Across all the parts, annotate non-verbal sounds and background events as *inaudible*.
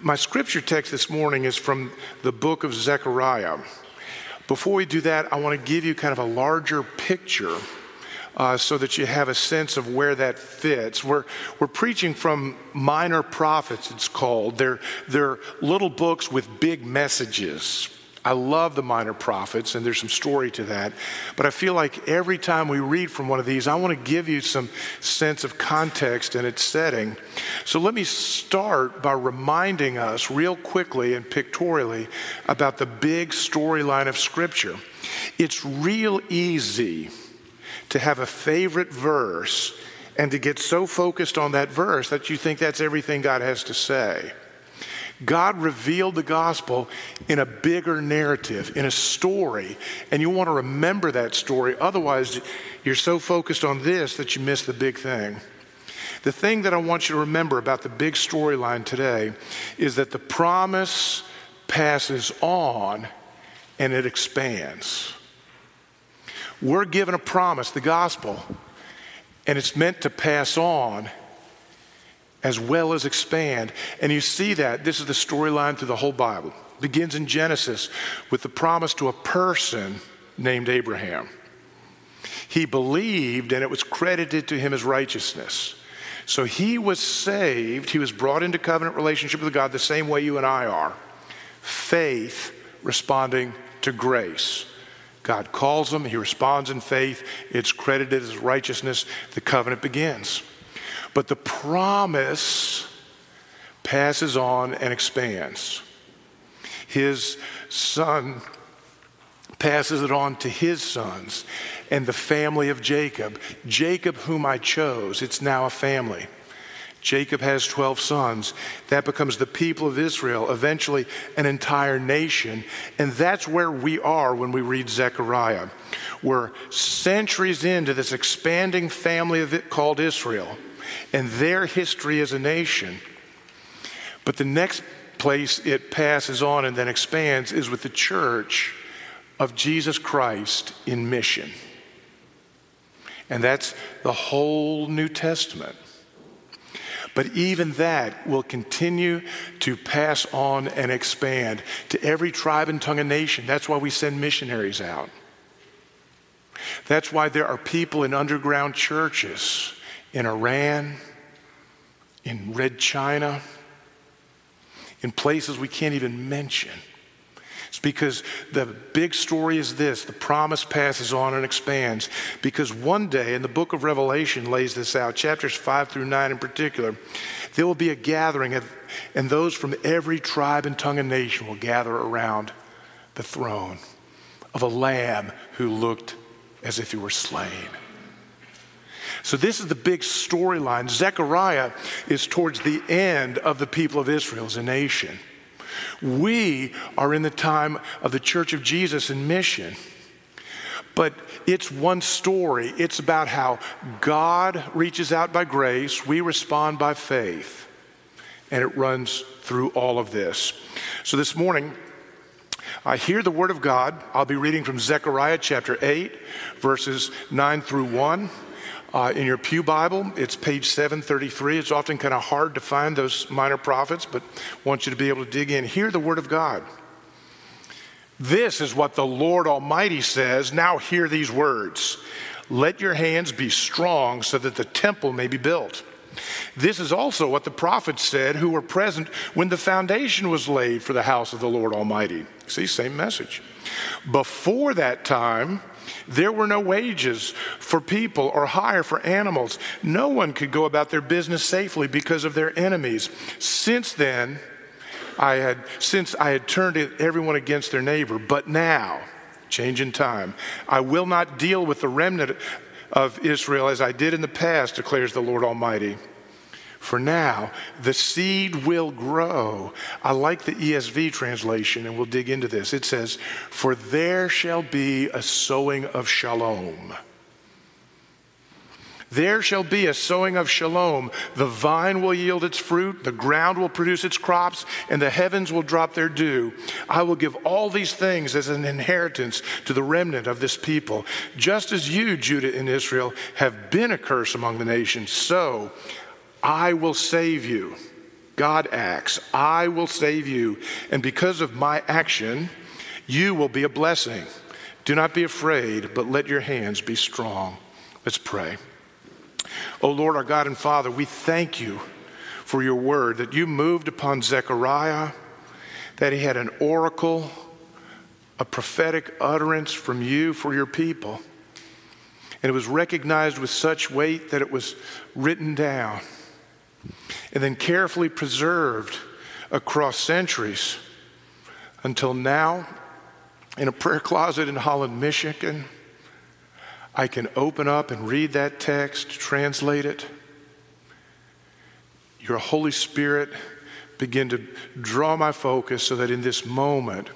My scripture text this morning is from the book of Zechariah. Before we do that, I want to give you kind of a larger picture uh, so that you have a sense of where that fits. We're, we're preaching from minor prophets, it's called. They're, they're little books with big messages. I love the minor prophets, and there's some story to that. But I feel like every time we read from one of these, I want to give you some sense of context and its setting. So let me start by reminding us, real quickly and pictorially, about the big storyline of Scripture. It's real easy to have a favorite verse and to get so focused on that verse that you think that's everything God has to say. God revealed the gospel in a bigger narrative, in a story, and you want to remember that story. Otherwise, you're so focused on this that you miss the big thing. The thing that I want you to remember about the big storyline today is that the promise passes on and it expands. We're given a promise, the gospel, and it's meant to pass on as well as expand. And you see that. This is the storyline through the whole Bible. It begins in Genesis with the promise to a person named Abraham. He believed, and it was credited to him as righteousness. So he was saved. He was brought into covenant relationship with God the same way you and I are. Faith responding to grace. God calls him, he responds in faith, it's credited as righteousness, the covenant begins. But the promise passes on and expands. His son passes it on to his sons and the family of Jacob. Jacob, whom I chose, it's now a family. Jacob has 12 sons. That becomes the people of Israel, eventually an entire nation. And that's where we are when we read Zechariah. We're centuries into this expanding family of it called Israel and their history as a nation. But the next place it passes on and then expands is with the church of Jesus Christ in mission. And that's the whole New Testament. But even that will continue to pass on and expand to every tribe and tongue and nation. That's why we send missionaries out. That's why there are people in underground churches in Iran, in Red China, in places we can't even mention. It's because the big story is this the promise passes on and expands. Because one day, and the book of Revelation lays this out, chapters 5 through 9 in particular, there will be a gathering, of, and those from every tribe and tongue and nation will gather around the throne of a lamb who looked as if he were slain. So, this is the big storyline. Zechariah is towards the end of the people of Israel as a nation. We are in the time of the Church of Jesus in mission. But it's one story. It's about how God reaches out by grace, we respond by faith, and it runs through all of this. So this morning, I hear the word of God. I'll be reading from Zechariah chapter 8, verses 9 through 1. Uh, in your Pew Bible, it's page 733. It's often kind of hard to find those minor prophets, but I want you to be able to dig in. Hear the word of God. This is what the Lord Almighty says. Now hear these words Let your hands be strong so that the temple may be built. This is also what the prophets said who were present when the foundation was laid for the house of the Lord Almighty. See, same message. Before that time, there were no wages for people or hire for animals. No one could go about their business safely because of their enemies. Since then, I had since I had turned everyone against their neighbor, but now, change in time, I will not deal with the remnant of Israel as I did in the past, declares the Lord Almighty. For now, the seed will grow. I like the ESV translation, and we'll dig into this. It says, For there shall be a sowing of shalom. There shall be a sowing of shalom. The vine will yield its fruit, the ground will produce its crops, and the heavens will drop their dew. I will give all these things as an inheritance to the remnant of this people. Just as you, Judah and Israel, have been a curse among the nations, so I will save you. God acts. I will save you, and because of my action, you will be a blessing. Do not be afraid, but let your hands be strong. Let's pray. Oh Lord, our God and Father, we thank you for your word that you moved upon Zechariah, that he had an oracle, a prophetic utterance from you for your people. And it was recognized with such weight that it was written down and then carefully preserved across centuries until now, in a prayer closet in Holland, Michigan, I can open up and read that text, translate it. Your Holy Spirit begin to draw my focus so that in this moment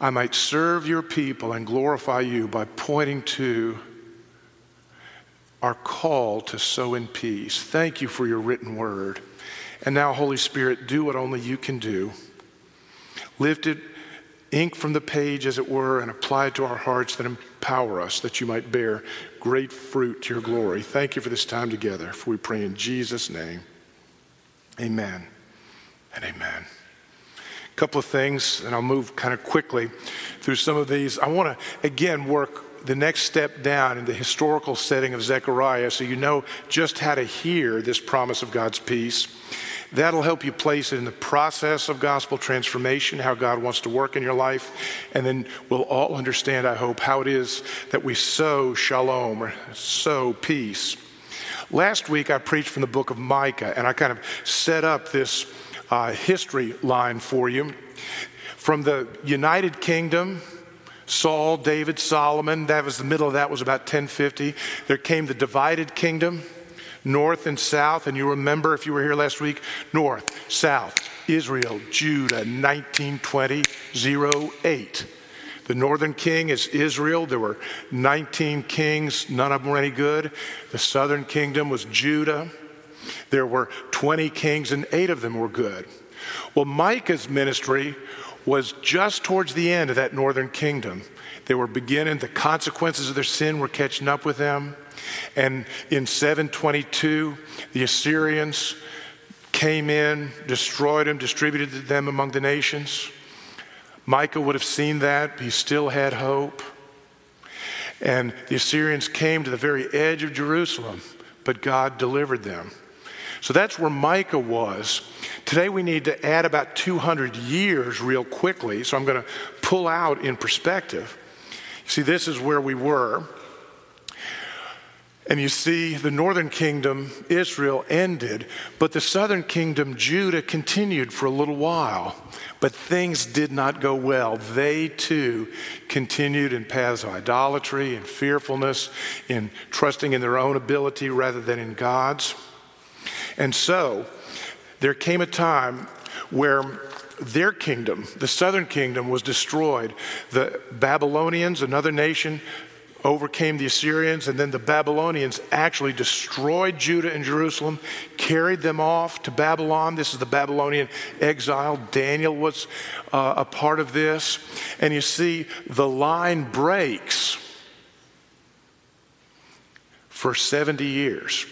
I might serve your people and glorify you by pointing to our call to sow in peace. Thank you for your written word. And now, Holy Spirit, do what only you can do. Lift it, ink from the page, as it were, and apply it to our hearts that empower us that you might bear great fruit to your glory. Thank you for this time together, for we pray in Jesus' name. Amen and amen. A couple of things, and I'll move kind of quickly through some of these. I want to, again, work the next step down in the historical setting of Zechariah so you know just how to hear this promise of God's peace. That'll help you place it in the process of gospel transformation, how God wants to work in your life. And then we'll all understand, I hope, how it is that we sow shalom or sow peace. Last week, I preached from the book of Micah, and I kind of set up this uh, history line for you. From the United Kingdom, Saul, David, Solomon, that was the middle of that was about 1050. There came the divided kingdom, north and south. And you remember, if you were here last week, north, south, Israel, Judah, 1920, 08. The northern king is Israel. There were 19 kings, none of them were any good. The southern kingdom was Judah. There were 20 kings, and eight of them were good. Well, Micah's ministry was just towards the end of that northern kingdom. They were beginning, the consequences of their sin were catching up with them. And in 722, the Assyrians came in, destroyed them, distributed them among the nations. Micah would have seen that. He still had hope. And the Assyrians came to the very edge of Jerusalem, but God delivered them. So that's where Micah was. Today we need to add about 200 years real quickly. So I'm going to pull out in perspective. See, this is where we were. And you see, the northern kingdom, Israel, ended, but the southern kingdom, Judah, continued for a little while. But things did not go well. They too continued in paths of idolatry and fearfulness, in trusting in their own ability rather than in God's. And so, there came a time where their kingdom, the southern kingdom, was destroyed. The Babylonians, another nation, overcame the Assyrians, and then the Babylonians actually destroyed Judah and Jerusalem, carried them off to Babylon. This is the Babylonian exile. Daniel was uh, a part of this. And you see, the line breaks for 70 years.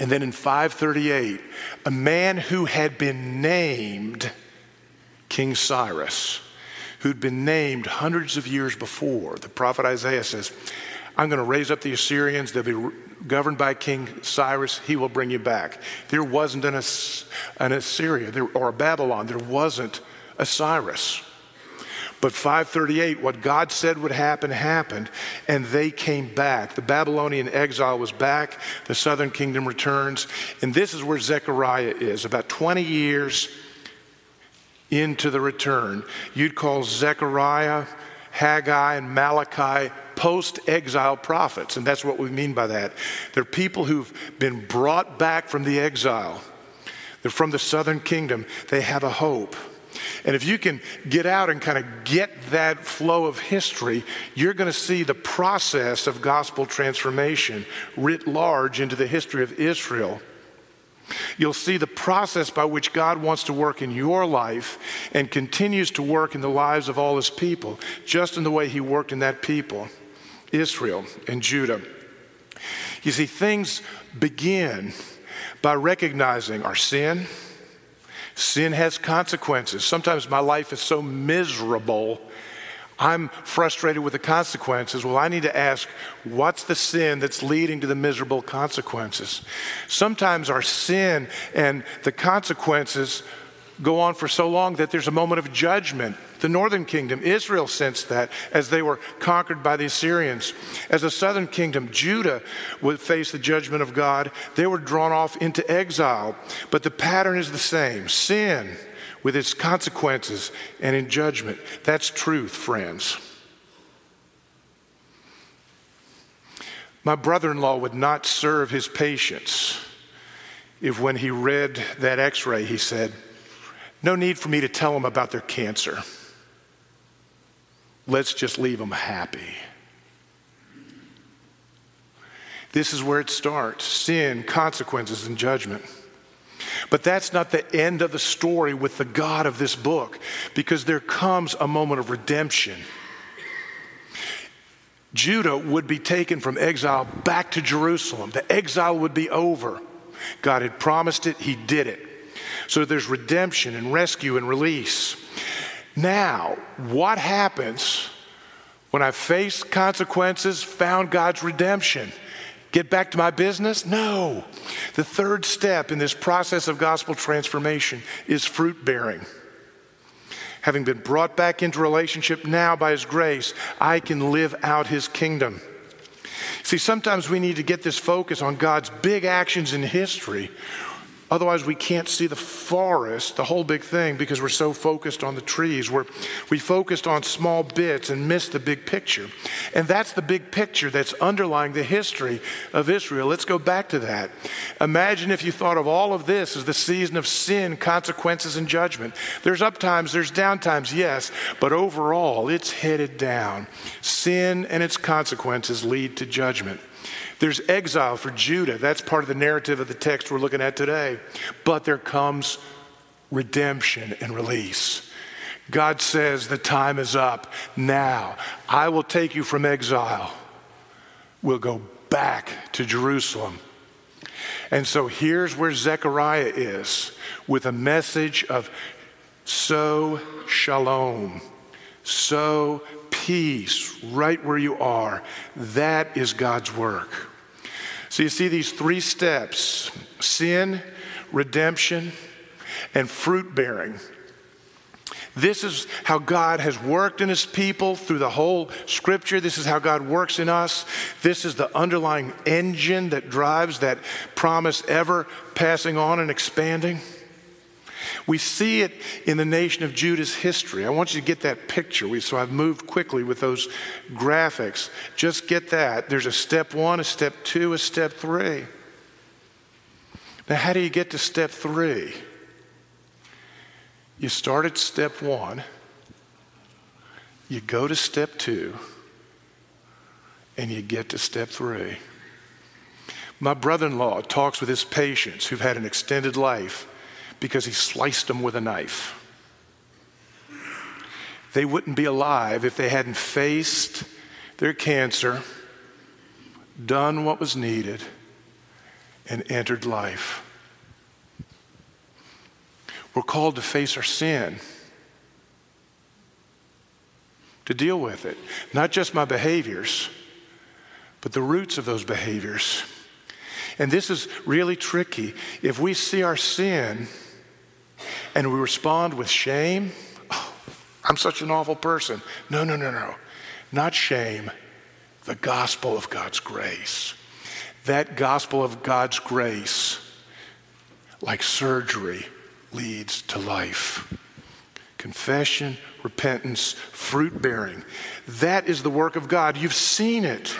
And then in 538, a man who had been named King Cyrus, who'd been named hundreds of years before, the prophet Isaiah says, I'm going to raise up the Assyrians. They'll be governed by King Cyrus. He will bring you back. There wasn't an, Assyria or a Babylon. There wasn't a Cyrus. But 538, what God said would happen, happened, and they came back. The Babylonian exile was back, the southern kingdom returns, and this is where Zechariah is, about 20 years into the return. You'd call Zechariah, Haggai, and Malachi post exile prophets, and that's what we mean by that. They're people who've been brought back from the exile, they're from the southern kingdom, they have a hope. And if you can get out and kind of get that flow of history, you're going to see the process of gospel transformation writ large into the history of Israel. You'll see the process by which God wants to work in your life and continues to work in the lives of all his people, just in the way he worked in that people, Israel and Judah. You see, things begin by recognizing our sin Sin has consequences. Sometimes my life is so miserable, I'm frustrated with the consequences. Well, I need to ask, what's the sin that's leading to the miserable consequences? Sometimes our sin and the consequences go on for so long that there's a moment of judgment. The northern kingdom, Israel, sensed that as they were conquered by the Assyrians. As a southern kingdom, Judah would face the judgment of God. They were drawn off into exile. But the pattern is the same sin with its consequences and in judgment. That's truth, friends. My brother in law would not serve his patients if, when he read that x ray, he said, no need for me to tell them about their cancer. Let's just leave them happy. This is where it starts sin, consequences, and judgment. But that's not the end of the story with the God of this book, because there comes a moment of redemption. Judah would be taken from exile back to Jerusalem. The exile would be over. God had promised it, He did it. So there's redemption and rescue and release. Now, what happens when I face consequences, found God's redemption? Get back to my business? No. The third step in this process of gospel transformation is fruit bearing. Having been brought back into relationship now by His grace, I can live out His kingdom. See, sometimes we need to get this focus on God's big actions in history Otherwise, we can't see the forest, the whole big thing, because we're so focused on the trees. We're, we focused on small bits and missed the big picture. And that's the big picture that's underlying the history of Israel. Let's go back to that. Imagine if you thought of all of this as the season of sin, consequences, and judgment. There's up times, there's down times, yes, but overall, it's headed down. Sin and its consequences lead to judgment. There's exile for Judah. That's part of the narrative of the text we're looking at today. But there comes redemption and release. God says, The time is up. Now, I will take you from exile. We'll go back to Jerusalem. And so here's where Zechariah is with a message of sow shalom, sow peace right where you are. That is God's work. So you see these three steps sin, redemption, and fruit bearing. This is how God has worked in his people through the whole scripture. This is how God works in us. This is the underlying engine that drives that promise ever passing on and expanding. We see it in the nation of Judah's history. I want you to get that picture. We, so I've moved quickly with those graphics. Just get that. There's a step one, a step two, a step three. Now, how do you get to step three? You start at step one, you go to step two, and you get to step three. My brother in law talks with his patients who've had an extended life because he sliced them with a knife. They wouldn't be alive if they hadn't faced their cancer, done what was needed, and entered life. We're called to face our sin, to deal with it. Not just my behaviors, but the roots of those behaviors. And this is really tricky. If we see our sin, and we respond with shame, oh, I'm such an awful person. No, no, no, no. Not shame, the gospel of God's grace. That gospel of God's grace, like surgery, leads to life. Confession, repentance, fruit bearing. That is the work of God. You've seen it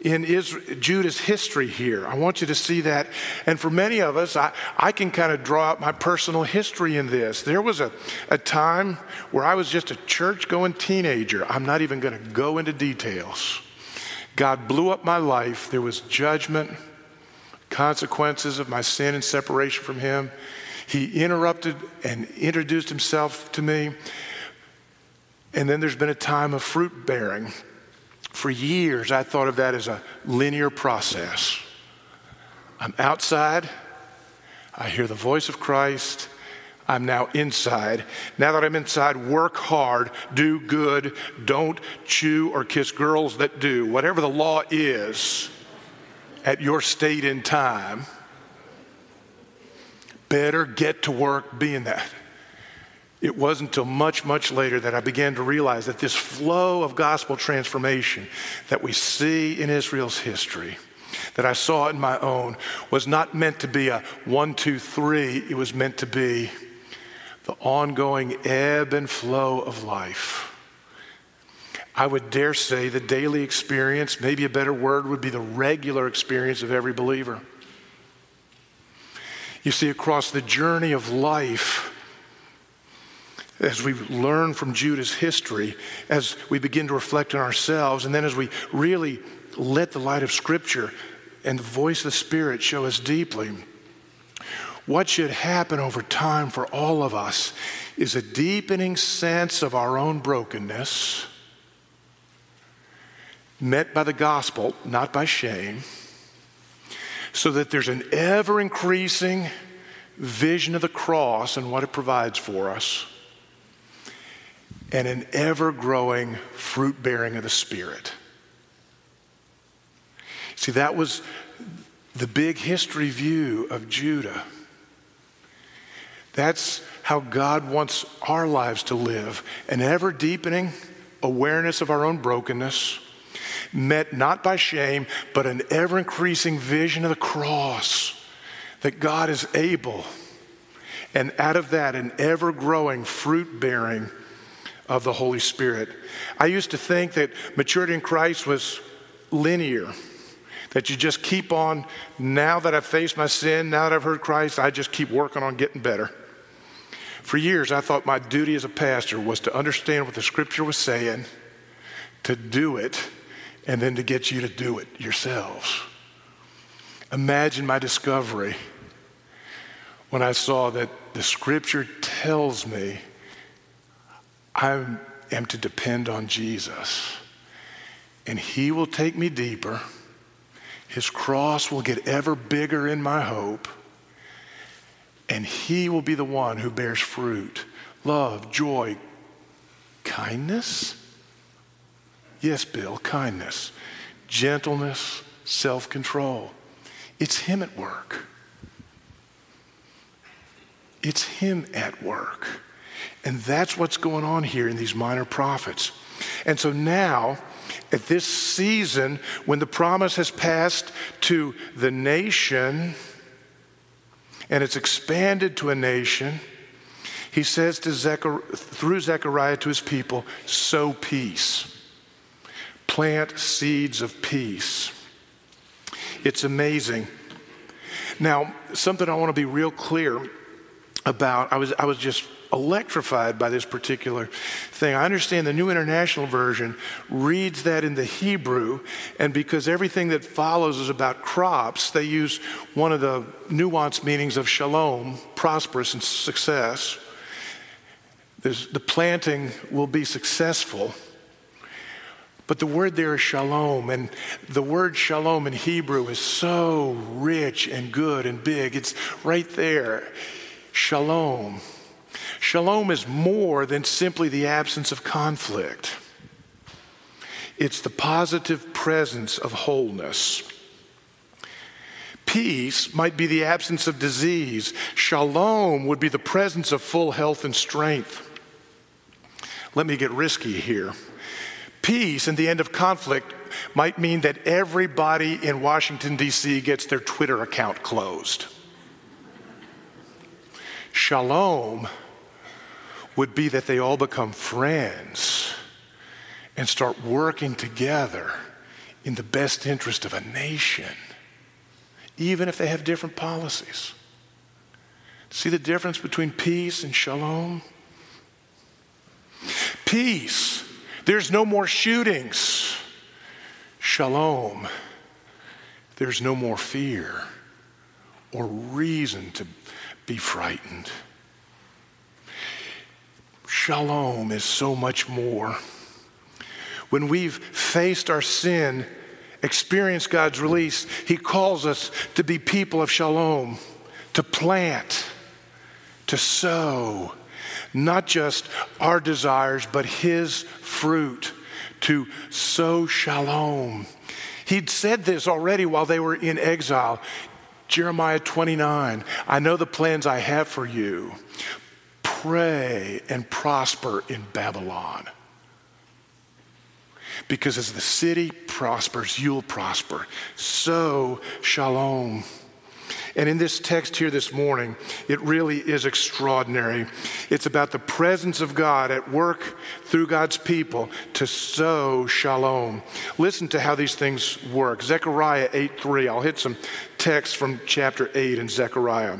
in Israel, Judah's history here. I want you to see that. And for many of us, I, I can kind of draw out my personal history in this. There was a, a time where I was just a church going teenager. I'm not even going to go into details. God blew up my life. There was judgment, consequences of my sin and separation from Him. He interrupted and introduced Himself to me. And then there's been a time of fruit bearing for years, I thought of that as a linear process. I'm outside, I hear the voice of Christ, I'm now inside. Now that I'm inside, work hard, do good, don't chew or kiss girls that do. Whatever the law is at your state in time, better get to work being that. It wasn't until much, much later that I began to realize that this flow of gospel transformation that we see in Israel's history, that I saw in my own, was not meant to be a one, two, three. It was meant to be the ongoing ebb and flow of life. I would dare say the daily experience, maybe a better word would be the regular experience of every believer. You see, across the journey of life, as we learn from Judah's history, as we begin to reflect on ourselves, and then as we really let the light of Scripture and the voice of the Spirit show us deeply, what should happen over time for all of us is a deepening sense of our own brokenness, met by the gospel, not by shame, so that there's an ever increasing vision of the cross and what it provides for us and an ever growing fruit bearing of the Spirit. See, that was the big history view of Judah. That's how God wants our lives to live an ever deepening awareness of our own brokenness, met not by shame, but an ever increasing vision of the cross that God is able. And out of that, an ever growing fruit bearing of the Holy Spirit. I used to think that maturity in Christ was linear, that you just keep on, now that I've faced my sin, now that I've heard Christ, I just keep working on getting better. For years, I thought my duty as a pastor was to understand what the scripture was saying, to do it, and then to get you to do it yourselves. Imagine my discovery when I saw that the scripture tells me I am to depend on Jesus. And He will take me deeper. His cross will get ever bigger in my hope. And He will be the one who bears fruit love, joy, kindness. Yes, Bill, kindness, gentleness, self control. It's Him at work. It's Him at work. And that's what's going on here in these minor prophets. And so now, at this season, when the promise has passed to the nation and it's expanded to a nation, he says to Zechariah, through Zechariah to his people, sow peace, plant seeds of peace. It's amazing. Now, something I want to be real clear about, I was, I was just electrified by this particular thing. I understand the New International Version reads that in the Hebrew, and because everything that follows is about crops, they use one of the nuanced meanings of shalom, prosperous and success. There's, the planting will be successful. But the word there is shalom, and the word shalom in Hebrew is so rich and good and big. It's right there. Shalom. Shalom is more than simply the absence of conflict, it's the positive presence of wholeness. Peace might be the absence of disease. Shalom would be the presence of full health and strength. Let me get risky here. Peace and the end of conflict might mean that everybody in Washington, D.C. gets their Twitter account closed. Shalom would be that they all become friends and start working together in the best interest of a nation, even if they have different policies. See the difference between peace and shalom? Peace, there's no more shootings. Shalom, there's no more fear or reason to be frightened. Shalom is so much more. When we've faced our sin, experienced God's release, He calls us to be people of shalom, to plant, to sow not just our desires, but his fruit, to sow shalom. He'd said this already while they were in exile. Jeremiah 29 I know the plans I have for you. Pray and prosper in Babylon. Because as the city prospers, you'll prosper. So, shalom. And in this text here this morning, it really is extraordinary. It's about the presence of God at work through God's people to sow shalom. Listen to how these things work. Zechariah 8 3. I'll hit some text from chapter 8 in Zechariah.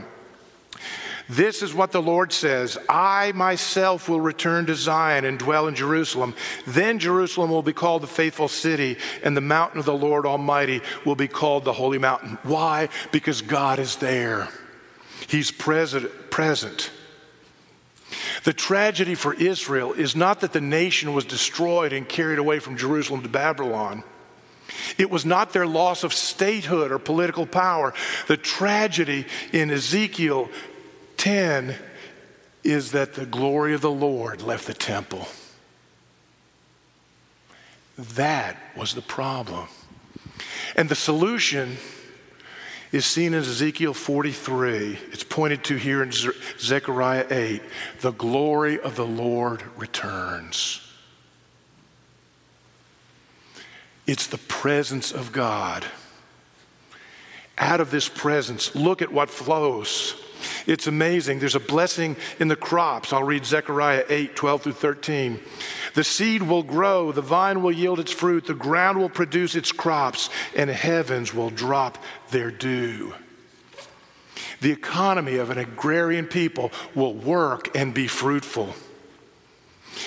This is what the Lord says I myself will return to Zion and dwell in Jerusalem. Then Jerusalem will be called the faithful city, and the mountain of the Lord Almighty will be called the holy mountain. Why? Because God is there, He's present. present. The tragedy for Israel is not that the nation was destroyed and carried away from Jerusalem to Babylon. It was not their loss of statehood or political power. The tragedy in Ezekiel 10 is that the glory of the Lord left the temple. That was the problem. And the solution is seen in Ezekiel 43. It's pointed to here in Zechariah 8. The glory of the Lord returns. It's the presence of God. Out of this presence, look at what flows. It's amazing. There's a blessing in the crops. I'll read Zechariah 8, 12 through 13. The seed will grow, the vine will yield its fruit, the ground will produce its crops, and heavens will drop their dew. The economy of an agrarian people will work and be fruitful.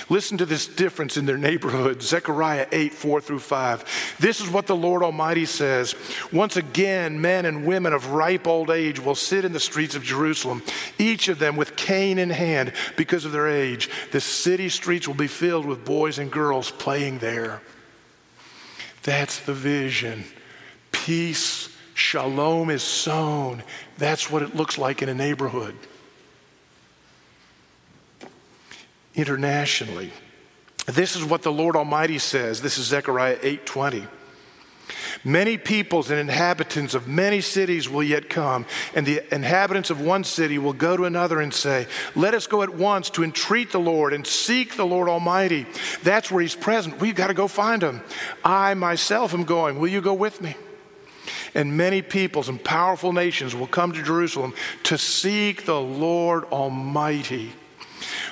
Listen to this difference in their neighborhood. Zechariah 8, 4 through 5. This is what the Lord Almighty says. Once again, men and women of ripe old age will sit in the streets of Jerusalem, each of them with cane in hand because of their age. The city streets will be filled with boys and girls playing there. That's the vision. Peace, shalom is sown. That's what it looks like in a neighborhood. Internationally. This is what the Lord Almighty says. This is Zechariah 8:20. Many peoples and inhabitants of many cities will yet come, and the inhabitants of one city will go to another and say, Let us go at once to entreat the Lord and seek the Lord Almighty. That's where He's present. We've got to go find Him. I myself am going. Will you go with me? And many peoples and powerful nations will come to Jerusalem to seek the Lord Almighty.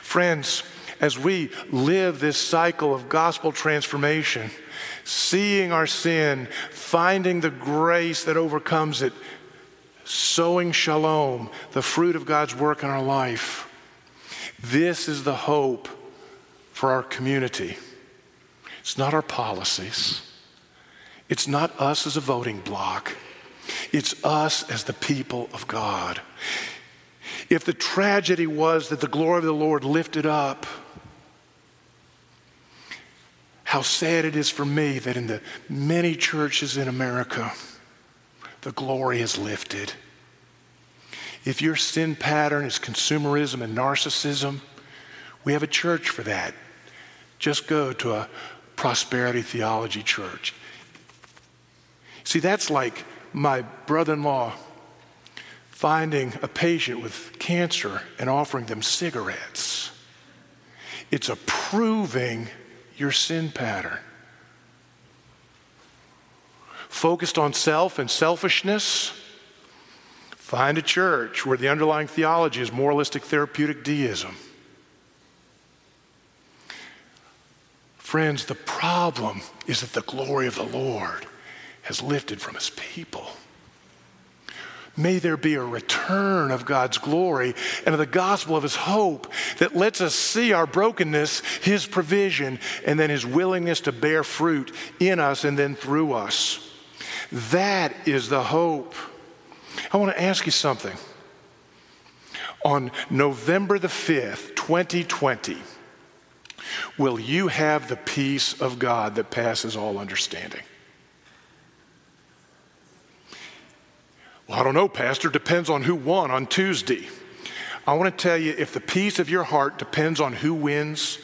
Friends, as we live this cycle of gospel transformation, seeing our sin, finding the grace that overcomes it, sowing shalom, the fruit of God's work in our life. This is the hope for our community. It's not our policies. It's not us as a voting bloc. It's us as the people of God. If the tragedy was that the glory of the Lord lifted up, how sad it is for me that in the many churches in America, the glory is lifted. If your sin pattern is consumerism and narcissism, we have a church for that. Just go to a prosperity theology church. See, that's like my brother in law finding a patient with cancer and offering them cigarettes. It's approving your sin pattern. Focused on self and selfishness, find a church where the underlying theology is moralistic therapeutic deism. Friends, the problem is that the glory of the Lord has lifted from his people. May there be a return of God's glory and of the gospel of his hope that lets us see our brokenness, his provision, and then his willingness to bear fruit in us and then through us. That is the hope. I want to ask you something. On November the 5th, 2020, will you have the peace of God that passes all understanding? Well, I don't know, Pastor. Depends on who won on Tuesday. I want to tell you if the peace of your heart depends on who wins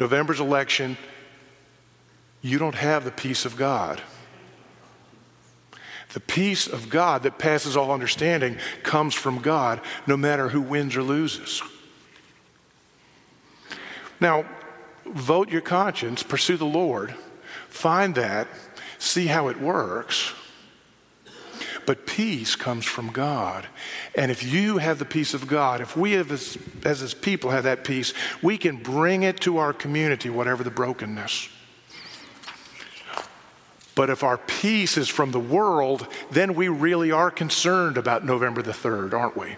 November's election, you don't have the peace of God. The peace of God that passes all understanding comes from God, no matter who wins or loses. Now, vote your conscience, pursue the Lord, find that, see how it works. But peace comes from God. And if you have the peace of God, if we as, as his people have that peace, we can bring it to our community, whatever the brokenness. But if our peace is from the world, then we really are concerned about November the 3rd, aren't we?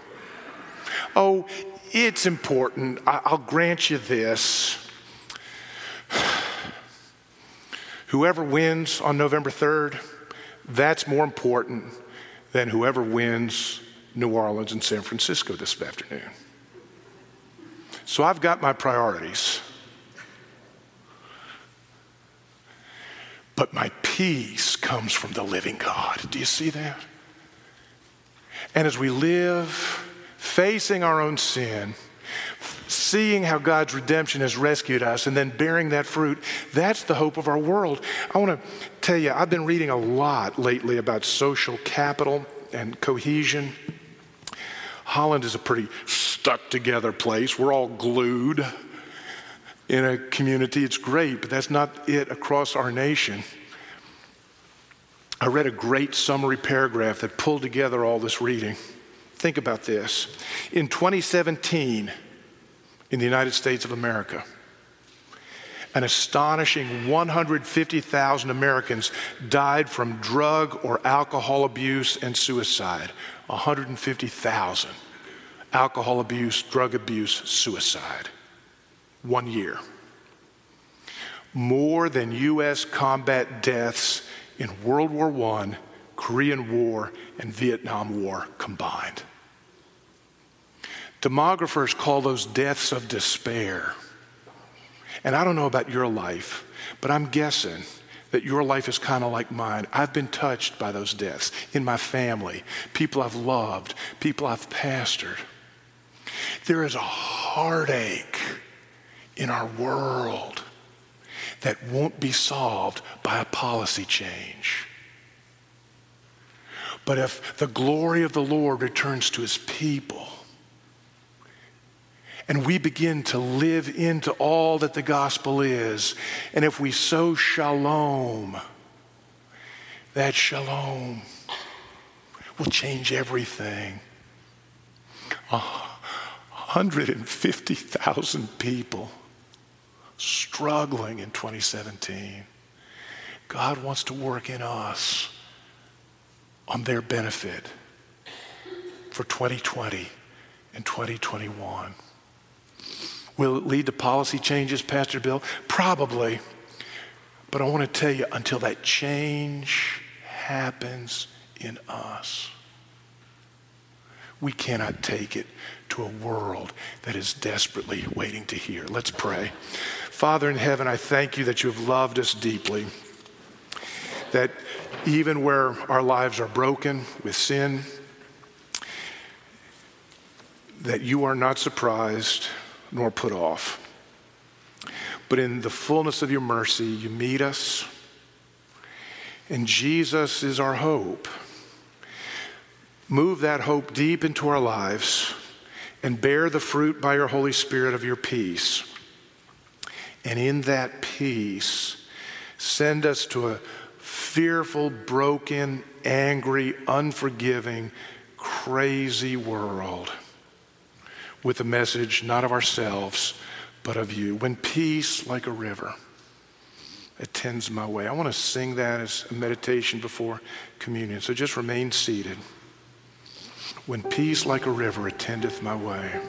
Oh, it's important. I'll grant you this. *sighs* Whoever wins on November 3rd, that's more important than whoever wins New Orleans and San Francisco this afternoon. So I've got my priorities. But my peace comes from the living God. Do you see that? And as we live facing our own sin, seeing how God's redemption has rescued us, and then bearing that fruit, that's the hope of our world. I want to tell you, I've been reading a lot lately about social capital and cohesion. Holland is a pretty stuck together place. We're all glued in a community. It's great, but that's not it across our nation. I read a great summary paragraph that pulled together all this reading. Think about this. In 2017, in the United States of America, an astonishing 150,000 Americans died from drug or alcohol abuse and suicide. 150,000. Alcohol abuse, drug abuse, suicide. One year. More than U.S. combat deaths in World War I, Korean War, and Vietnam War combined. Demographers call those deaths of despair. And I don't know about your life, but I'm guessing that your life is kind of like mine. I've been touched by those deaths in my family, people I've loved, people I've pastored. There is a heartache in our world that won't be solved by a policy change. But if the glory of the Lord returns to his people, and we begin to live into all that the gospel is, and if we sow shalom, that shalom will change everything. 150,000 people struggling in 2017. God wants to work in us on their benefit for 2020 and 2021. Will it lead to policy changes, Pastor Bill? Probably. But I want to tell you until that change happens in us, we cannot take it to a world that is desperately waiting to hear. Let's pray. Father in heaven, I thank you that you have loved us deeply. That even where our lives are broken with sin, that you are not surprised nor put off. But in the fullness of your mercy, you meet us, and Jesus is our hope. Move that hope deep into our lives and bear the fruit by your Holy Spirit of your peace. And in that peace, send us to a fearful, broken, angry, unforgiving, crazy world with a message not of ourselves, but of you. When peace, like a river, attends my way. I want to sing that as a meditation before communion. So just remain seated. When peace, like a river, attendeth my way.